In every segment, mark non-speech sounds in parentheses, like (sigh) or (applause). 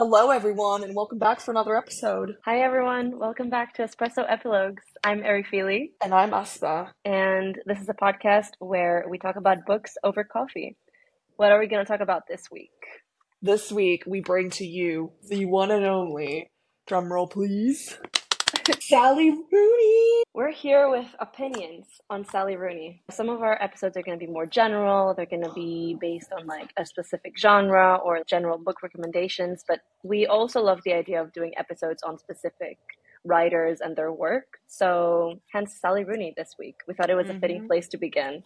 Hello, everyone, and welcome back for another episode. Hi, everyone. Welcome back to Espresso Epilogues. I'm Erifili, And I'm Aspa. and this is a podcast where we talk about books over coffee. What are we going to talk about this week? This week, we bring to you the one and only, drumroll please, (laughs) Sally Rooney. We're here with opinions on Sally Rooney. Some of our episodes are going to be more general, they're going to be based on like a specific genre or general book recommendations, but we also love the idea of doing episodes on specific writers and their work. So, hence Sally Rooney this week. We thought it was a fitting Mhm. place to begin.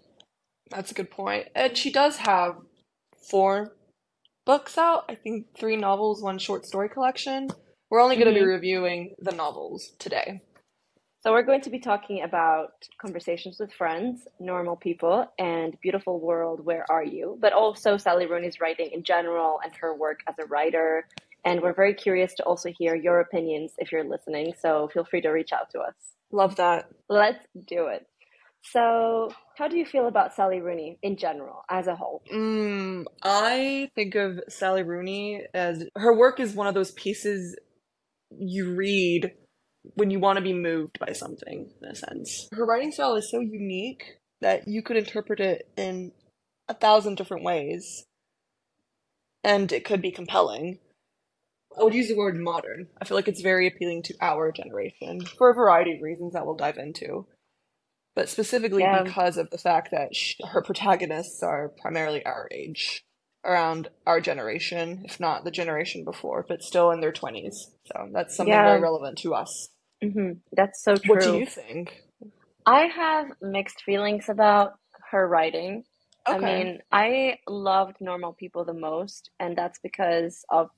That's a good point. And she does have four books out. I think three novels, one short story collection. We're only going to be Mhm. reviewing the novels today. So, we're going to be talking about conversations with friends, normal people, and beautiful world, where are you? But also Sally Rooney's writing in general and her work as a writer. And we're very curious to also hear your opinions if you're listening. So, feel free to reach out to us. Love that. Let's do it. So, how do you feel about Sally Rooney in general, as a whole? Mm, I think of Sally Rooney as her work is one of those pieces you read when you want to be moved by something, in a sense. Her writing style is so unique that you could interpret it in a thousand different ways, and it could be compelling. I would use the word modern. I feel like it's very appealing to our generation for a variety of reasons that we'll dive into. But specifically Yeah. because of the fact that sh- her protagonists are primarily our age, around our generation, if not the generation before, but still in their 20s. So that's something Yeah. very relevant to us. hmm That's so true. What do you think? I have mixed feelings about her writing. I mean, I loved Normal People the most, and that's because of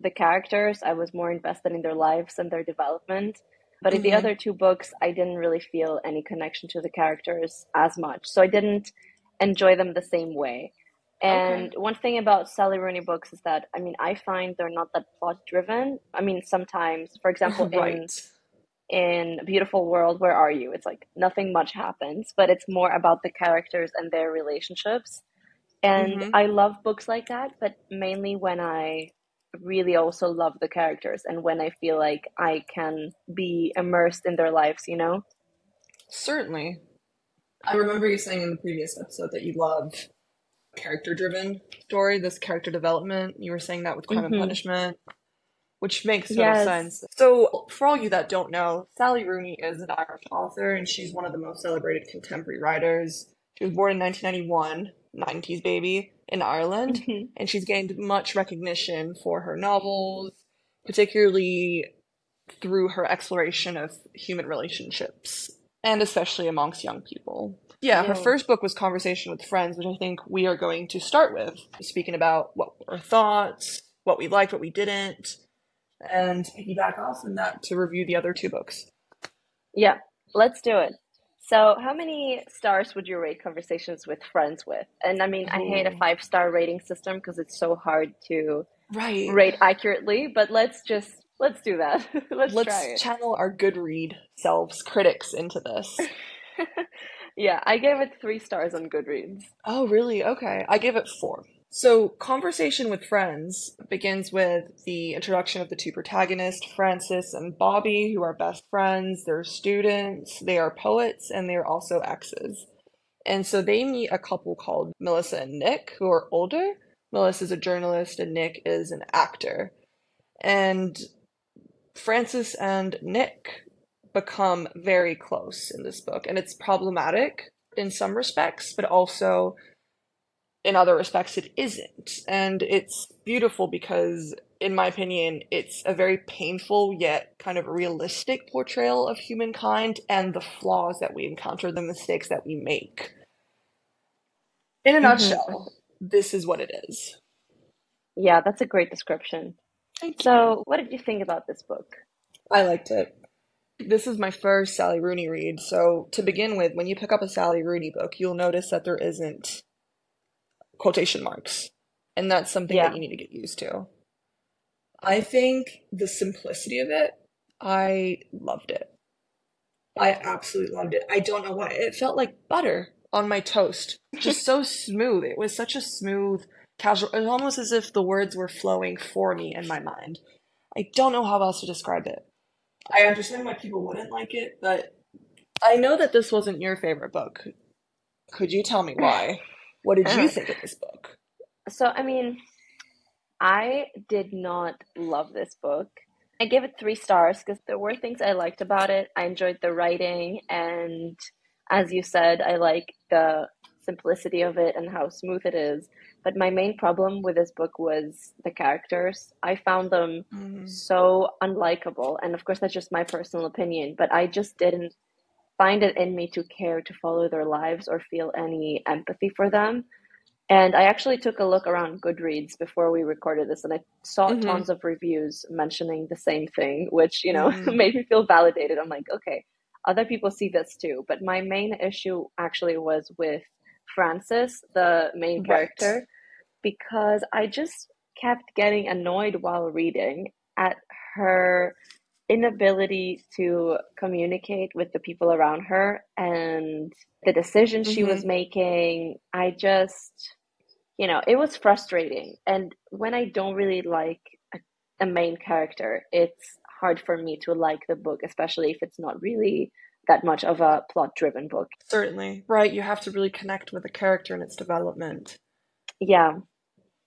the characters. I was more invested in their lives and their development. But in the Mhm. other two books, I didn't really feel any connection to the characters as much. So I didn't enjoy them the same way. And one thing about Sally Rooney books is that, I mean, I find they're not that plot driven. I mean, sometimes, for example, (laughs) in right. in Beautiful World, Where Are You? It's like nothing much happens, but it's more about the characters and their relationships. And Mhm. I love books like that, but mainly when I really also love the characters and when I feel like I can be immersed in their lives, you know? Certainly. I remember you saying in the previous episode that you love character driven story, this character development. You were saying that with Crime and Mhm. Punishment, which makes total Yes. sense. So, for all you that don't know, Sally Rooney is an Irish author and she's one of the most celebrated contemporary writers. She was born in 1991, 90s baby, in Ireland, Mhm. and she's gained much recognition for her novels, particularly through her exploration of human relationships, and especially amongst young people. Yeah, her first book was Conversation with Friends, which I think we are going to start with, speaking about what were our thoughts, what we liked, what we didn't, and piggyback off in that to review the other two books. Yeah, let's do it. So, how many stars would you rate conversations with friends with? And I mean, I hate a five star rating system because it's so hard to Right. rate accurately, but let's just let's do that. (laughs) let's, Let's try it. channel our good read selves, critics, into this. (laughs) yeah, I gave it three stars on Goodreads. Oh, really? Okay. I give it four. So, Conversation with Friends begins with the introduction of the two protagonists, Frances and Bobby, who are best friends. They're students, they are poets, and they're also exes. And so they meet a couple called Melissa and Nick, who are older. Melissa is a journalist, and Nick is an actor. And Frances and Nick become very close in this book, and it's problematic in some respects, but also in other respects it isn't. And it's beautiful because, in my opinion, it's a very painful yet kind of realistic portrayal of humankind and the flaws that we encounter, the mistakes that we make. In a Mhm. nutshell, this is what it is. Yeah, that's a great description. Thank you. So, what did you think about this book? I liked it. This is my first Sally Rooney read, so to begin with, when you pick up a Sally Rooney book, you'll notice that there isn't quotation marks. And that's something Yeah. that you need to get used to. I think the simplicity of it, I loved it. I absolutely loved it. I don't know why. It felt like butter on my toast. Just so (laughs) smooth. It was such a smooth casual. It's almost as if the words were flowing for me in my mind. I don't know how else to describe it. I understand why people wouldn't like it, but I know that this wasn't your favorite book. Could you tell me why? What did you think of this book? So, I mean, I did not love this book. I gave it three stars because there were things I liked about it. I enjoyed the writing, and as you said, I like the simplicity of it and how smooth it is. But my main problem with this book was the characters. I found them mm. so unlikable. And of course, that's just my personal opinion, but I just didn't find it in me to care to follow their lives or feel any empathy for them. And I actually took a look around Goodreads before we recorded this, and I saw mm-hmm. tons of reviews mentioning the same thing, which, you know, mm-hmm. (laughs) made me feel validated. I'm like, okay, other people see this too. But my main issue actually was with Frances, the main character, right. because I just kept getting annoyed while reading at her inability to communicate with the people around her and the decisions mm-hmm. she was mm-hmm. making. I just, you know, it was frustrating. And when I don't really like a, a main character, it's hard for me to like the book, especially if it's not really that much of a plot driven book. Certainly. Right. You have to really connect with the character and its development. Yeah.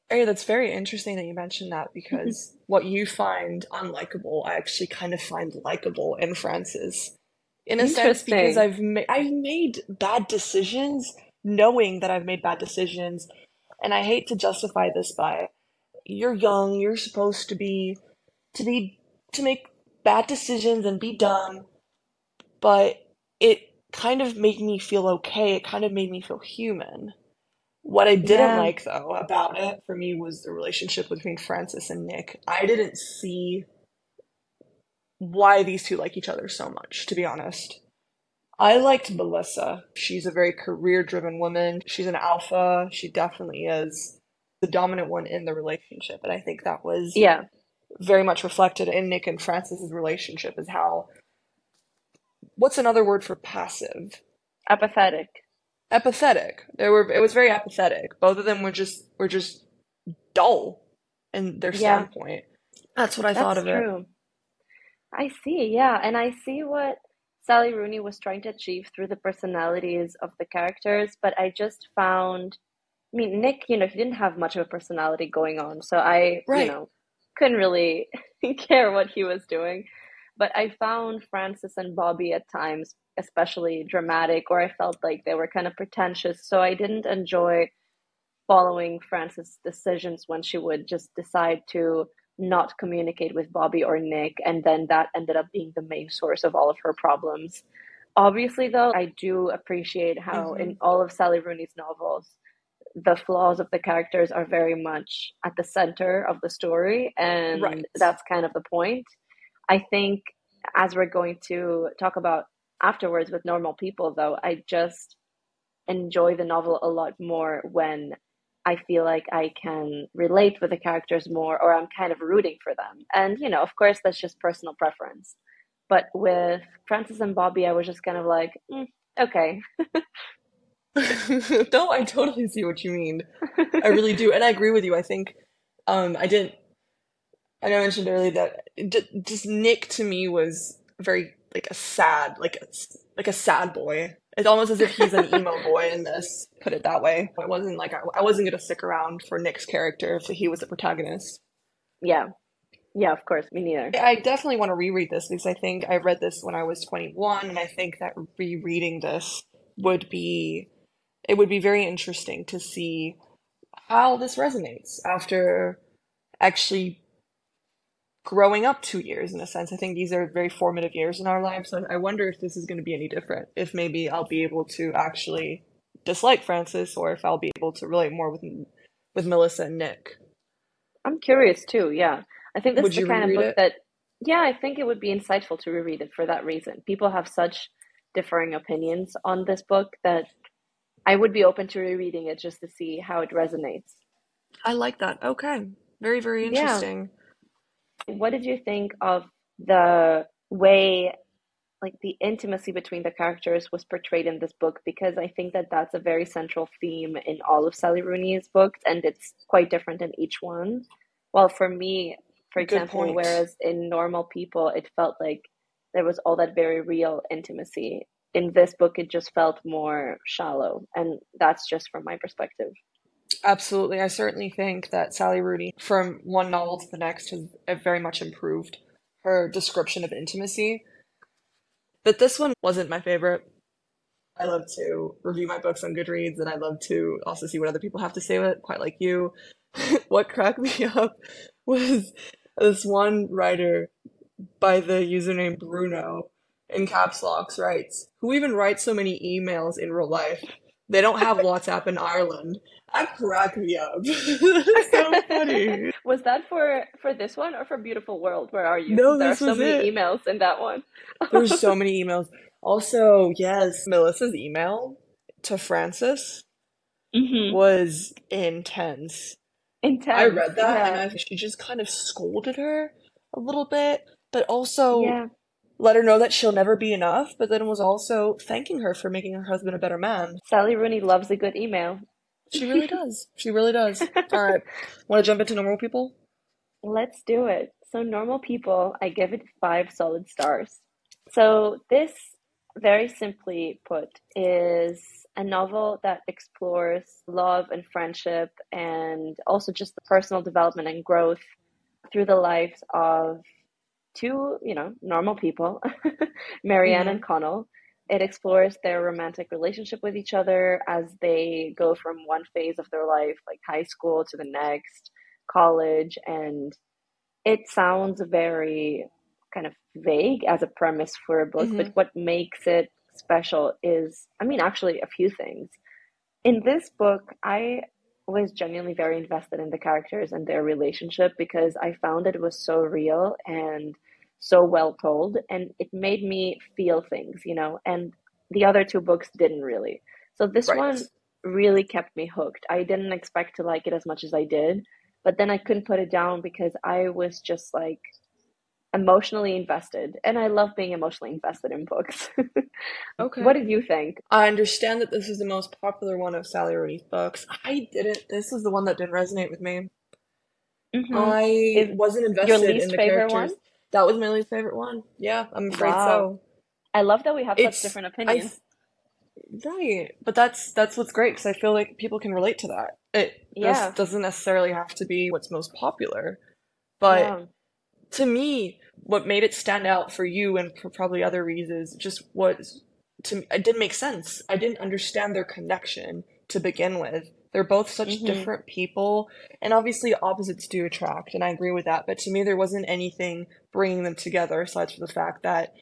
Hey, that's very interesting that you mentioned that because (laughs) what you find unlikable, I actually kind of find likable in Frances. In a sense, because I've ma- I've made bad decisions, knowing that I've made bad decisions, and I hate to justify this by, you're young, you're supposed to be, to be, to make bad decisions and be dumb, but it kind of made me feel okay. It kind of made me feel human. What I didn't yeah. like though about it for me was the relationship between Frances and Nick. I didn't see why these two like each other so much, to be honest. I liked Melissa. She's a very career driven woman. She's an alpha. She definitely is the dominant one in the relationship. And I think that was yeah very much reflected in Nick and Frances's relationship is how what's another word for passive? Apathetic. Apathetic. They were. It was very apathetic. Both of them were just were just dull in their yeah. standpoint. That's what I That's thought of true. it. I see. Yeah, and I see what Sally Rooney was trying to achieve through the personalities of the characters, but I just found. I mean, Nick, you know, he didn't have much of a personality going on, so I, right. you know, couldn't really (laughs) care what he was doing. But I found Frances and Bobby at times especially dramatic, or I felt like they were kind of pretentious. So I didn't enjoy following Frances' decisions when she would just decide to not communicate with Bobby or Nick, and then that ended up being the main source of all of her problems. Obviously, though, I do appreciate how mm-hmm. in all of Sally Rooney's novels, the flaws of the characters are very much at the center of the story, and right. that's kind of the point. I think as we're going to talk about afterwards with normal people, though, I just enjoy the novel a lot more when I feel like I can relate with the characters more or I'm kind of rooting for them. And, you know, of course, that's just personal preference. But with Frances and Bobby, I was just kind of like, mm, okay. (laughs) no, I totally see what you mean. I really do. And I agree with you. I think um, I didn't I know I mentioned earlier that just Nick to me was very like a sad, like a, like a sad boy. It's almost as if he's an emo (laughs) boy in this. Put it that way. I wasn't like I, I wasn't gonna stick around for Nick's character if he was the protagonist. Yeah, yeah, of course, me neither. I definitely want to reread this because I think I read this when I was 21, and I think that rereading this would be it would be very interesting to see how this resonates after actually growing up two years in a sense. I think these are very formative years in our lives. So I wonder if this is going to be any different. If maybe I'll be able to actually dislike Frances, or if I'll be able to relate more with with Melissa and Nick. I'm curious too. Yeah, I think this would is the kind of book it? that. Yeah, I think it would be insightful to reread it for that reason. People have such differing opinions on this book that I would be open to rereading it just to see how it resonates. I like that. Okay. Very, very interesting. Yeah what did you think of the way like the intimacy between the characters was portrayed in this book because I think that that's a very central theme in all of Sally Rooney's books, and it's quite different in each one. Well, for me, for example, whereas in Normal People, it felt like there was all that very real intimacy. In this book, it just felt more shallow, and that's just from my perspective. Absolutely. I certainly think that Sally Rooney, from one novel to the next, has very much improved her description of intimacy. But this one wasn't my favorite. I love to review my books on Goodreads, and I love to also see what other people have to say it, quite like you. (laughs) what cracked me (laughs) up was this one writer by the username Bruno in caps locks writes, who even writes so many emails in real life. They don't have WhatsApp in Ireland. (laughs) That cracked me up. (laughs) so funny. Was that for for this one or for Beautiful World? Where are you? No, there this are so was many it. emails in that one. (laughs) There's so many emails. Also, yes, Melissa's email to Frances mm-hmm. was intense. Intense. I read that yeah. and I, she just kind of scolded her a little bit, but also yeah. Let her know that she'll never be enough, but then was also thanking her for making her husband a better man. Sally Rooney loves a good email. She really does. She really does. (laughs) All right. Want to jump into normal people? Let's do it. So, normal people, I give it five solid stars. So, this, very simply put, is a novel that explores love and friendship and also just the personal development and growth through the lives of two, you know, normal people, (laughs) Marianne mm-hmm. and Connell. It explores their romantic relationship with each other as they go from one phase of their life, like high school, to the next, college. And it sounds very kind of vague as a premise for a book, mm-hmm. but what makes it special is, I mean, actually, a few things. In this book, I was genuinely very invested in the characters and their relationship because I found it was so real and so well told and it made me feel things, you know, and the other two books didn't really. So this right. one really kept me hooked. I didn't expect to like it as much as I did, but then I couldn't put it down because I was just like emotionally invested and i love being emotionally invested in books. (laughs) Okay. What did you think? I understand that this is the most popular one of sally rooney's books. I didn't this is the one that didn't resonate with me. Mm-hmm. i is wasn't invested in the characters. one? that was my least favorite one. Yeah i'm afraid wow. so i love that we have it's, such different opinions. I, right but that's that's what's great because i feel like people can relate to that. It yeah. doesn't necessarily have to be what's most popular but yeah to me, what made it stand out for you and for probably other reasons just was to me, it didn't make sense. I didn't understand their connection to begin with. They're both such mm-hmm. different people, and obviously opposites do attract, and I agree with that. But to me, there wasn't anything bringing them together aside from the fact that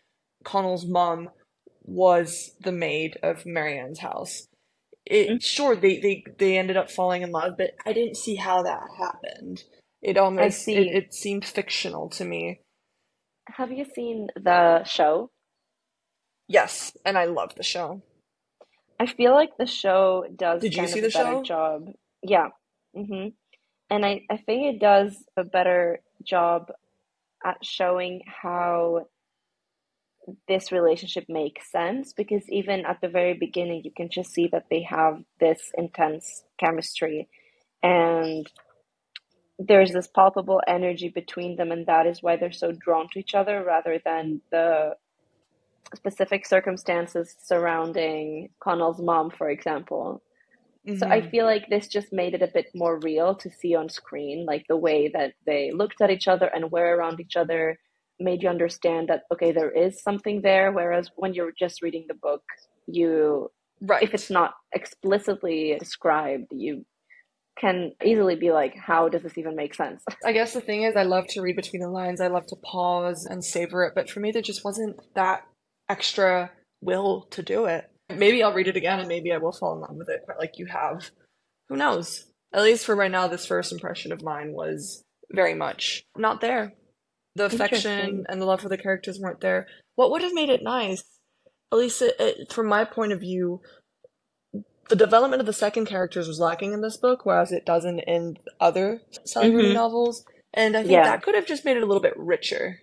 Connell's mom was the maid of Marianne's house. It mm-hmm. sure they, they they ended up falling in love, but I didn't see how that happened. It almost it, it seemed fictional to me. Have you seen the show? Yes, and I love the show. I feel like the show does Did you see the show? job. Yeah. hmm And I, I think it does a better job at showing how this relationship makes sense because even at the very beginning you can just see that they have this intense chemistry and there's this palpable energy between them and that is why they're so drawn to each other rather than the specific circumstances surrounding Connell's mom, for example. Mm-hmm. So I mm-hmm. feel like this just made it a bit more real to see on screen, like the way that they looked at each other and were around each other made you understand that okay, there is something there. Whereas when you're just reading the book, you right. if it's not explicitly described, you can easily be like, how does this even make sense? (laughs) I guess the thing is, I love to read between the lines. I love to pause and savor it. But for me, there just wasn't that extra will to do it. Maybe I'll read it again and maybe I will fall in love with it, like you have. Who knows? At least for right now, this first impression of mine was very much not there. The affection and the love for the characters weren't there. What would have made it nice? At least it, it, from my point of view, the development of the second characters was lacking in this book, whereas it doesn't in other Sally mm-hmm. novels. And I think yeah. that could have just made it a little bit richer.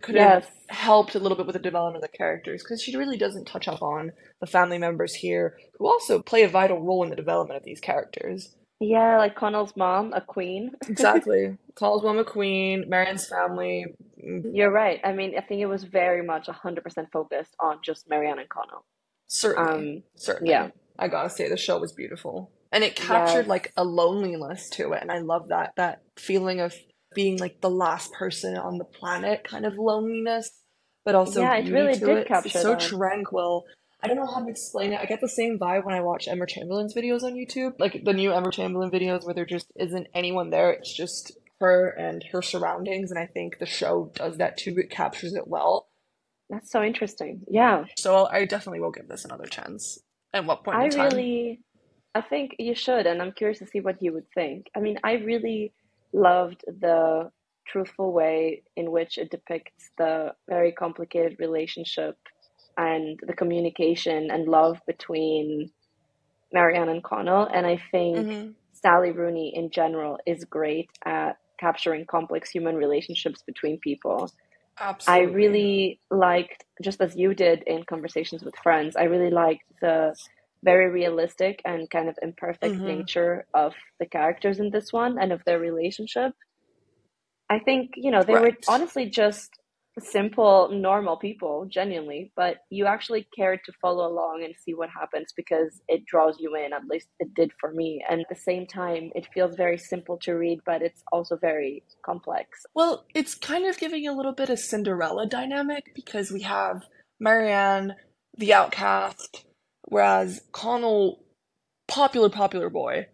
could Yes. have helped a little bit with the development of the characters because she really doesn't touch up on the family members here who also play a vital role in the development of these characters. Yeah, like Connell's mom, a queen. Exactly. (laughs) Connell's mom, a Queen, Marianne's family. mm, You're right. I mean, I think it was very much 100% focused on just Marianne and Connell. Certainly. Um, Certainly. yeah. I gotta say, the show was beautiful. And it captured Yes. like a loneliness to it. And I love that. That feeling of being like the last person on the planet kind of loneliness, but also Yeah, it really did it. capture It's so that. tranquil. I don't know how to explain it. I get the same vibe when I watch Emma Chamberlain's videos on YouTube. Like the new Emma Chamberlain videos where there just isn't anyone there. It's just her and her surroundings. And I think the show does that too. It captures it well. That's so interesting. Yeah. So I definitely will give this another chance. At what point I really, I think you should, and I'm curious to see what you would think. I mean, I really loved the truthful way in which it depicts the very complicated relationship and the communication and love between Marianne and Connell. And I think Mhm. Sally Rooney in general is great at capturing complex human relationships between people. I really liked, just as you did in Conversations with Friends, I really liked the very realistic and kind of imperfect Mhm. nature of the characters in this one and of their relationship. I think, you know, they were honestly just simple, normal people, genuinely, but you actually cared to follow along and see what happens because it draws you in, at least it did for me. And at the same time, it feels very simple to read, but it's also very complex. Well, it's kind of giving a little bit of Cinderella dynamic because we have Marianne, the outcast, whereas Connell, popular, popular boy.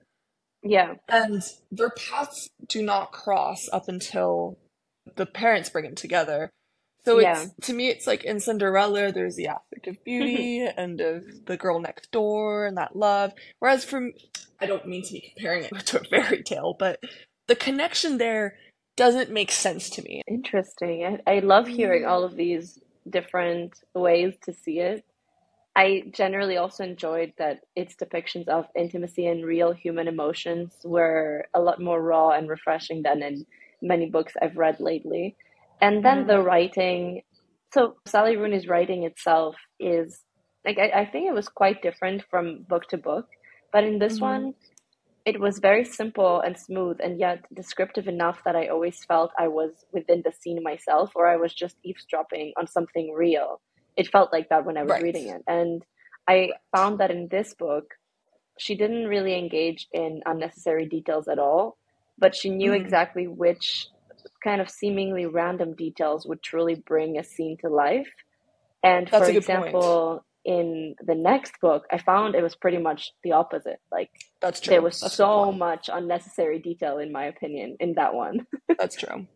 Yeah. And their paths do not cross up until the parents bring them together. So it's to me, it's like in Cinderella, there's the aspect of (laughs) beauty and of the girl next door and that love. Whereas from, I don't mean to be comparing it (laughs) to a fairy tale, but the connection there doesn't make sense to me. Interesting. I, I love hearing all of these different ways to see it. I generally also enjoyed that its depictions of intimacy and real human emotions were a lot more raw and refreshing than in many books I've read lately. And then Mhm. the writing, so Sally Rooney's writing itself is like I, I think it was quite different from book to book, but in this Mhm. one, it was very simple and smooth and yet descriptive enough that I always felt I was within the scene myself or I was just eavesdropping on something real. It felt like that when I was Right. reading it. And I found that in this book, she didn't really engage in unnecessary details at all, but she knew Mhm. exactly which kind of seemingly random details would truly bring a scene to life. And That's for good point. example, in the next book, I found it was pretty much the opposite. Like That's true. there was That's so much unnecessary detail, in my opinion, in that one. (laughs) That's true.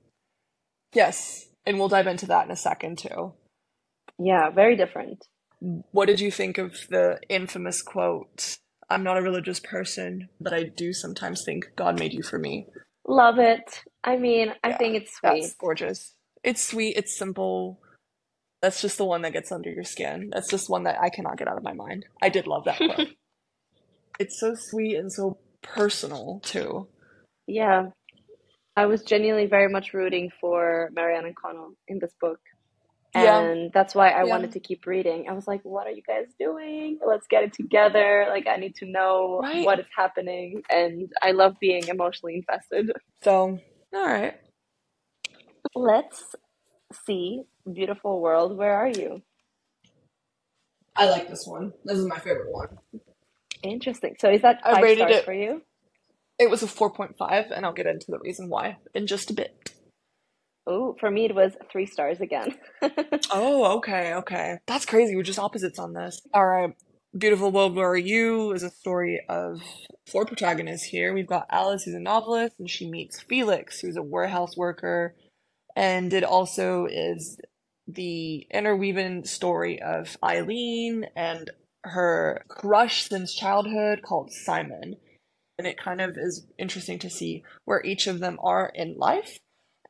Yes, and we'll dive into that in a second too. Yeah, very different. What did you think of the infamous quote? I'm not a religious person, but I do sometimes think God made you for me. Love it. I mean, I Yeah, think it's sweet. That's gorgeous. It's sweet, it's simple. That's just the one that gets under your skin. That's just one that I cannot get out of my mind. I did love that quote. (laughs) it's so sweet and so personal too. Yeah. I was genuinely very much rooting for Marianne and Connell in this book. Yeah. And that's why I Yeah. wanted to keep reading. I was like, what are you guys doing? Let's get it together. Like, I need to know Right. what is happening. And I love being emotionally invested. So, all right. Let's see Beautiful World. Where are you? I like this one. This is my favorite one. Interesting. So is that I five rated stars it- for you? It was a 4.5, and I'll get into the reason why in just a bit. Oh, for me it was three stars again. (laughs) Oh, okay, okay. That's crazy. We're just opposites on this. All right. Beautiful World, Where Are You is a story of four protagonists here. We've got Alice, who's a novelist, and she meets Felix, who's a warehouse worker. And it also is the interweaving story of Eileen and her crush since childhood called Simon. And it kind of is interesting to see where each of them are in life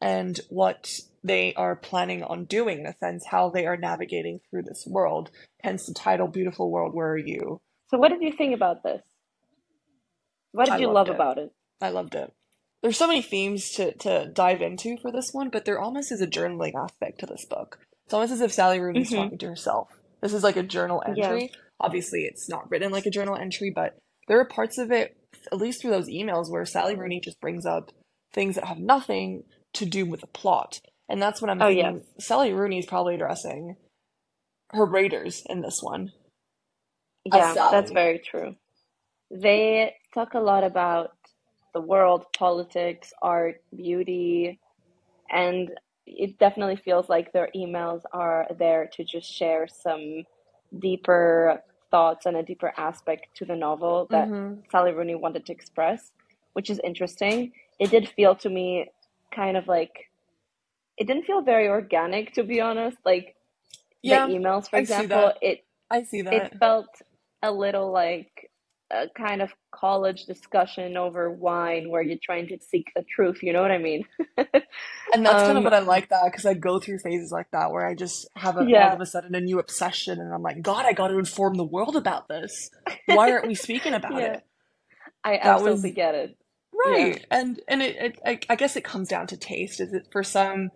and what they are planning on doing in a sense, how they are navigating through this world. Hence the title Beautiful World, Where Are You? So what did you think about this? What did I you love it. about it? I loved it. there's so many themes to, to dive into for this one, but there almost is a journaling aspect to this book. It's almost as if Sally Rooney's hmm talking to herself. This is like a journal Yeah. entry. Obviously, it's not written like a journal entry, but there are parts of it, at least through those emails, where Sally Rooney just brings up things that have nothing to do with the plot. And that's what I'm Oh, thinking. yes. Sally Rooney is probably addressing her raiders in this one Yeah, that's very true. They talk a lot about the world, politics, art, beauty, and it definitely feels like their emails are there to just share some deeper thoughts and a deeper aspect to the novel that hmm Sally Rooney wanted to express, which is interesting. It did feel to me kind of like it didn't feel very organic, to be honest. Like the emails, for I example, it I see that it felt a little like a kind of college discussion over wine where you're trying to seek the truth, you know what I mean? (laughs) And that's kind of Um, what I like that because I go through phases like that where I just have a all of a sudden a new obsession and I'm like, God, I got to inform the world about this. Why aren't we speaking (laughs) about yeah, it? I That absolutely was get it. Yeah, right. And and it, it I, I guess it comes down to taste. Is it for some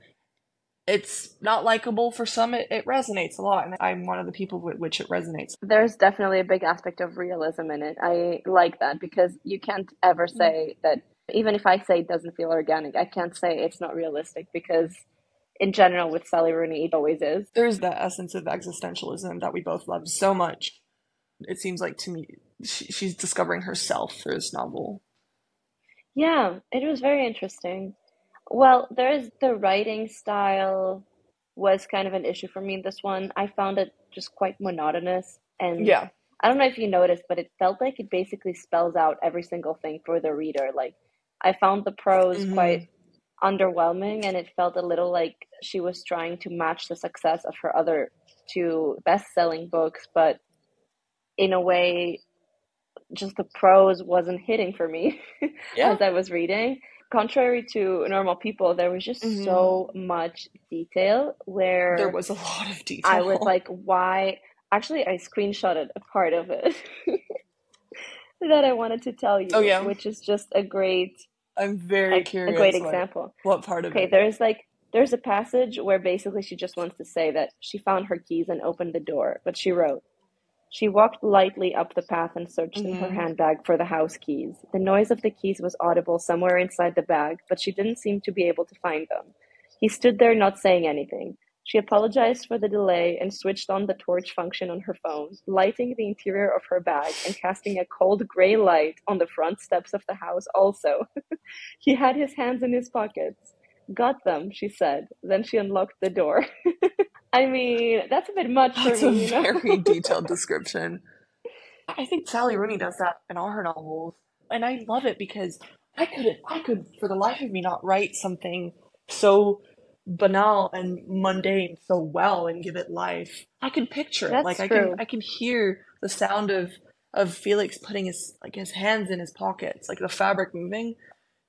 it's not likable, for some it, it resonates a lot, and I'm one of the people with which it resonates. there's definitely a big aspect of realism in it. I like that because you can't ever Mm. say that, even if I say it doesn't feel organic, I can't say it's not realistic because, in general, with Sally Rooney, it always is. There's that essence of existentialism that we both love so much. It seems like to me she, she's discovering herself through this novel. Yeah, it was very interesting. Well, there's the writing style was kind of an issue for me in this one. I found it just quite monotonous, and Yeah. I don't know if you noticed, but it felt like it basically spells out every single thing for the reader. Like, I found the prose hmm quite underwhelming, and it felt a little like she was trying to match the success of her other two best-selling books, but in a way, just the prose wasn't hitting for me (laughs) Yeah. as I was reading. Contrary to normal people, there was just hmm so much detail where There was a lot of detail. I was like, why? Actually, I screenshotted a part of it (laughs) that I wanted to tell you. Oh yeah. which is just a great I'm very a, a great curious what example. what part of Okay, it. there's like there's a passage where basically she just wants to say that she found her keys and opened the door, but she wrote, She walked lightly up the path and searched in her hmm handbag for the house keys. The noise of the keys was audible somewhere inside the bag, but she didn't seem to be able to find them. He stood there not saying anything. She apologized for the delay and switched on the torch function on her phone, lighting the interior of her bag and casting a cold gray light on the front steps of the house also. (laughs) he had his hands in his pockets. Got them, she said. Then she unlocked the door. (laughs) I mean, that's a bit much for That's a me, you know? very (laughs) detailed description. I think Sally Rooney does that in all her novels, and I love it because I couldn't, I could, for the life of me, not write something so banal and mundane so well and give it life. I can picture it, like That's I can. I can hear the sound of of Felix putting his like his hands in his pockets, like the fabric moving.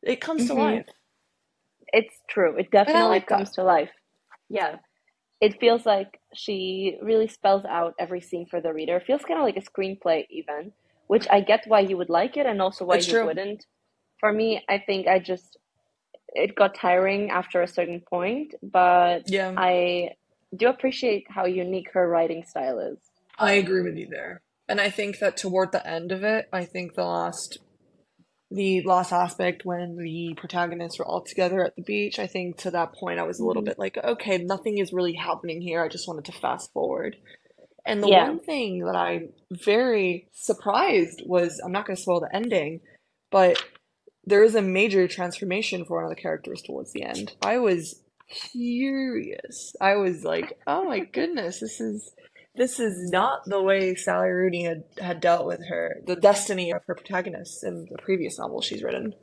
It comes to hmm life, It's true. It definitely like that. comes to life. Yeah. It feels like she really spells out every scene for the reader. It feels kind of like a screenplay, even, which I get why you would like it and also why It's you true. wouldn't. For me, I think I just, it got tiring after a certain point, but Yeah, I do appreciate how unique her writing style is. I agree with you there. And I think that toward the end of it, I think the last the last aspect when the protagonists were all together at the beach, I think to that point I was a little hmm bit like, okay, nothing is really happening here. I just wanted to fast forward. And the Yeah. one thing that I'm very surprised was, I'm not going to spoil the ending, but there is a major transformation for one of the characters towards the end. I was furious. I was like, oh my goodness, this is this is not the way Sally Rooney had, had dealt with her the destiny of her protagonists in the previous novel she's written.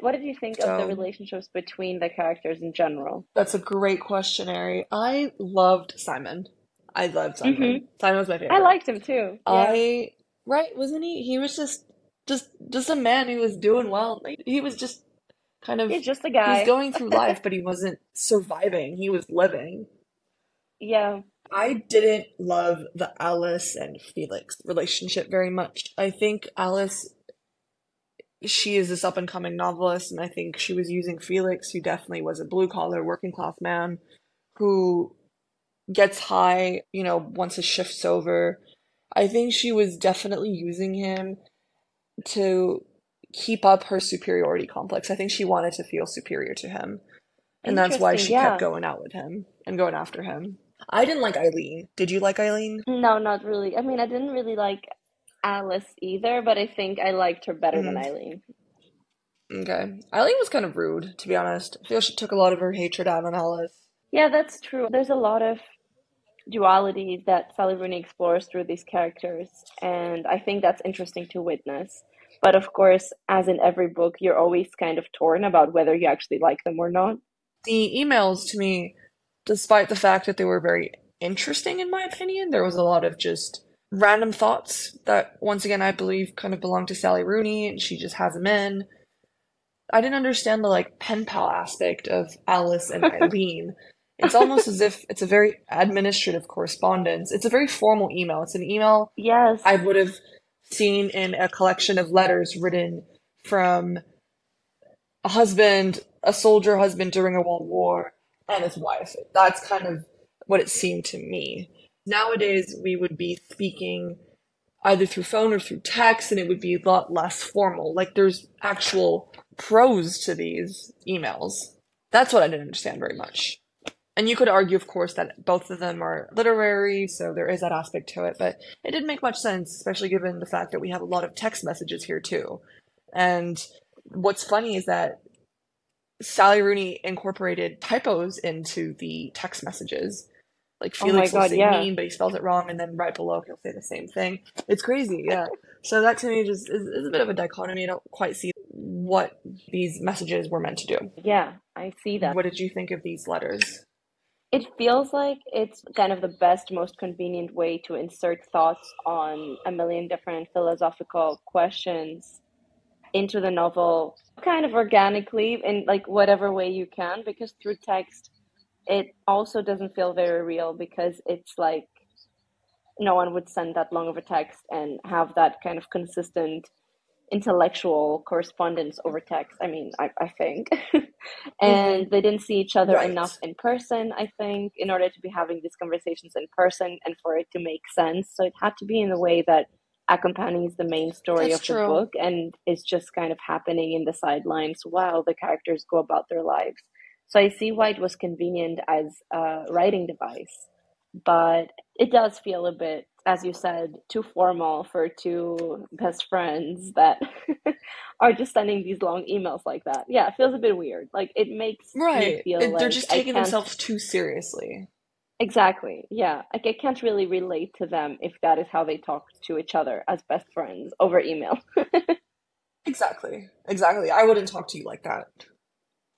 What did you think of the relationships between the characters in general? that's a great questionary. I loved Simon. I loved Simon. Mm-hmm. Simon was my favorite. I liked him too. Yeah. I right, wasn't he? He was just just just a man who was doing well. Like, he was just kind of He's just a guy. He's going through (laughs) life, but he wasn't surviving. He was living. Yeah. I didn't love the Alice and Felix relationship very much. I think Alice she is this up and coming novelist, and I think she was using Felix, who definitely was a blue collar working class man who gets high, you know, once his shift's over. I think she was definitely using him to keep up her superiority complex. I think she wanted to feel superior to him. And that's why she yeah. kept going out with him and going after him. I didn't like Eileen. Did you like Eileen? No, not really. I mean, I didn't really like Alice either, but I think I liked her better than Mhm. Eileen. Okay. Eileen was kind of rude, to be honest. I feel she took a lot of her hatred out on Alice. Yeah, that's true. There's a lot of duality that Sally Rooney explores through these characters, and I think that's interesting to witness. But of course, as in every book, you're always kind of torn about whether you actually like them or not. The emails to me, despite the fact that they were very interesting in my opinion, there was a lot of just random thoughts that, once again, I believe kind of belong to Sally Rooney, and she just has them in. I didn't understand the like pen pal aspect of Alice and (laughs) Eileen. It's almost as if it's a very administrative correspondence. It's a very formal email. It's an email Yes. I would have seen in a collection of letters written from a husband, a soldier husband during a world war, and his wife. That's kind of what it seemed to me. Nowadays, we would be speaking either through phone or through text, and it would be a lot less formal. Like there's actual prose to these emails. That's what I didn't understand very much. And you could argue, of course, that both of them are literary, so there is that aspect to it, but it didn't make much sense, especially given the fact that we have a lot of text messages here too. And what's funny is that Sally Rooney incorporated typos into the text messages. Like Oh Felix will God, say yeah. mean, but he spells it wrong, and then right below he'll say the same thing. It's crazy, yeah. So that to me just is, is a bit of a dichotomy. I don't quite see what these messages were meant to do. Yeah, I see that. What did you think of these letters? It feels like it's kind of the best, most convenient way to insert thoughts on a million different philosophical questions into the novel kind of organically in like whatever way you can because through text it also doesn't feel very real because it's like no one would send that long of a text and have that kind of consistent intellectual correspondence over text. I mean, I, I think. (laughs) and mm-hmm. they didn't see each other Right. enough in person, I think, in order to be having these conversations in person and for it to make sense. So it had to be in a way that accompanies the main story That's of the book and is just kind of happening in the sidelines while the characters go about their lives. So I see why it was convenient as a writing device, but it does feel a bit, as you said, too formal for two best friends that (laughs) are just sending these long emails like that. Yeah, it feels a bit weird. Like it makes Right. feel It- like They're just taking themselves too seriously. Exactly. Yeah, like I can't really relate to them if that is how they talk to each other as best friends over email. (laughs) Exactly. Exactly. I wouldn't talk to you like that.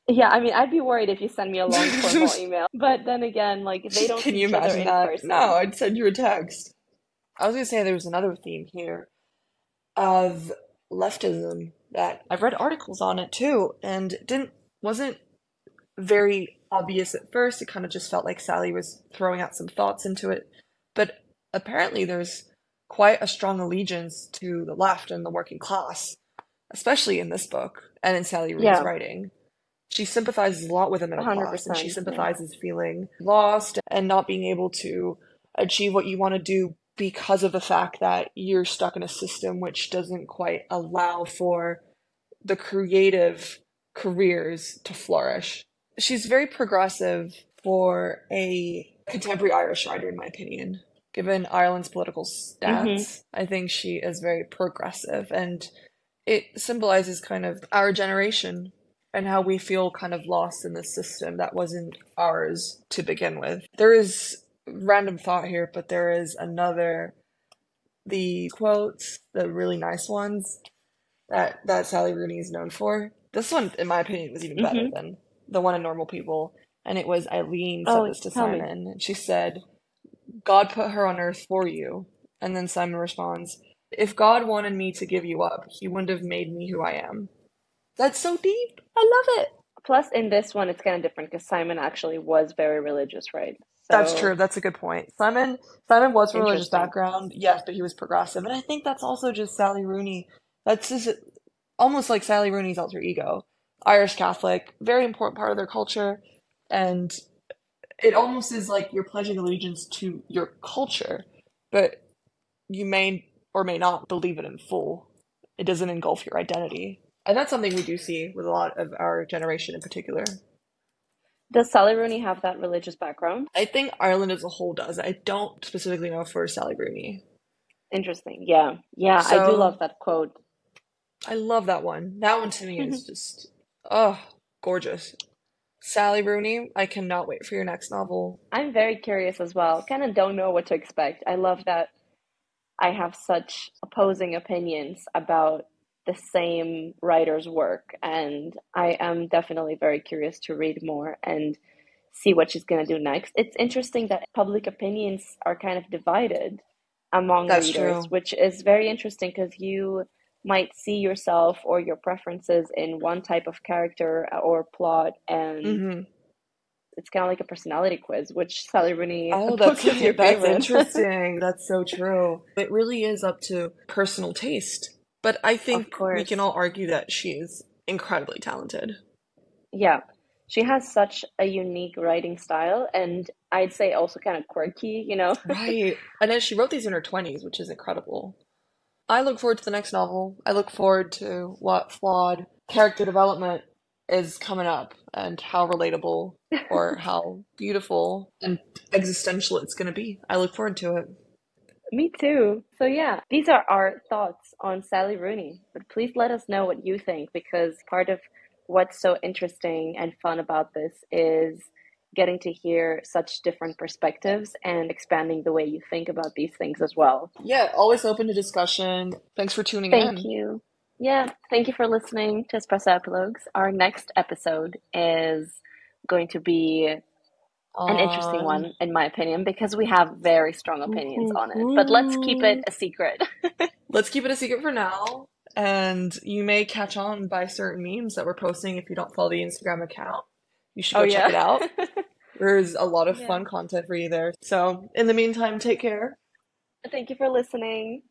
Yeah, I mean, I'd be worried if you send me a long (laughs) formal email. But then again, like they don't Can see you each imagine in that? person. No, I'd send you a text. I was gonna say there was another theme here of leftism that I've read articles on it too, and it didn't wasn't very obvious at first. It kind of just felt like Sally was throwing out some thoughts into it, but apparently there's quite a strong allegiance to the left and the working class, especially in this book and in Sally Rooney's Yeah. writing. She sympathizes a lot with the middle class, and she 100%, yeah. sympathizes feeling lost and not being able to achieve what you want to do because of the fact that you're stuck in a system which doesn't quite allow for the creative careers to flourish. She's very progressive for a contemporary Irish writer, in my opinion. Given Ireland's political stance, I think she is very progressive and it symbolizes kind of our generation and how we feel kind of lost in the system that wasn't ours to begin with. There is random thought here, but there is another the quotes, the really nice ones that that Sally Rooney is known for. This one, in my opinion, was even better Mhm. than the one in Normal People. And it was Eileen said Oh, this to tell me. Simon. And she said, God put her on earth for you. And then Simon responds, If God wanted me to give you up, he wouldn't have made me who I am. That's so deep. I love it. Plus, in this one, it's kind of different because Simon actually was very religious, right? That's true. That's a good point. Simon Simon was from a religious background, yes, but he was progressive, and I think that's also just Sally Rooney. That's just almost like Sally Rooney's alter ego. Irish Catholic, very important part of their culture, and it almost is like you're pledging allegiance to your culture, but you may or may not believe it in full. It doesn't engulf your identity. And that's something we do see with a lot of our generation in particular. Does Sally Rooney have that religious background? I think Ireland as a whole does. I don't specifically know for Sally Rooney. Interesting. Yeah. Yeah, I do love that quote. I love that one. That one to me is mm-hmm. just, oh, gorgeous. Sally Rooney, I cannot wait for your next novel. I'm very curious as well. Kind of don't know what to expect. I love that I have such opposing opinions about the same writer's work, and I am definitely very curious to read more and see what she's going to do next. It's interesting that public opinions are kind of divided among That's readers, true. which is very interesting because you might see yourself or your preferences in one type of character or plot, and hmm it's kind of like a personality quiz. Which Sally Rooney Oh, (laughs) that's is your that's favorite? interesting. (laughs) That's so true. It really is up to personal taste. But I think we can all argue that she is incredibly talented. Yeah. She has such a unique writing style, and I'd say also kind of quirky, you know? (laughs) Right. And then she wrote these in her 20s, which is incredible. I look forward to the next novel. I look forward to what flawed character development is coming up and how relatable or (laughs) how beautiful and existential it's going to be. I look forward to it. Me too. So, yeah, these are our thoughts on Sally Rooney. But please let us know what you think because part of what's so interesting and fun about this is getting to hear such different perspectives and expanding the way you think about these things as well. Yeah, always open to discussion. Thanks for tuning Thank in. Thank you. Yeah, thank you for listening to Espresso Epilogues. Our next episode is going to be an interesting one, in my opinion, because we have very strong opinions on it. But let's keep it a secret. (laughs) Let's keep it a secret for now. And you may catch on by certain memes that we're posting if you don't follow the Instagram account. You should Oh, go check it out. (laughs) There's a lot of Yeah. fun content for you there. So, in the meantime, take care. Thank you for listening.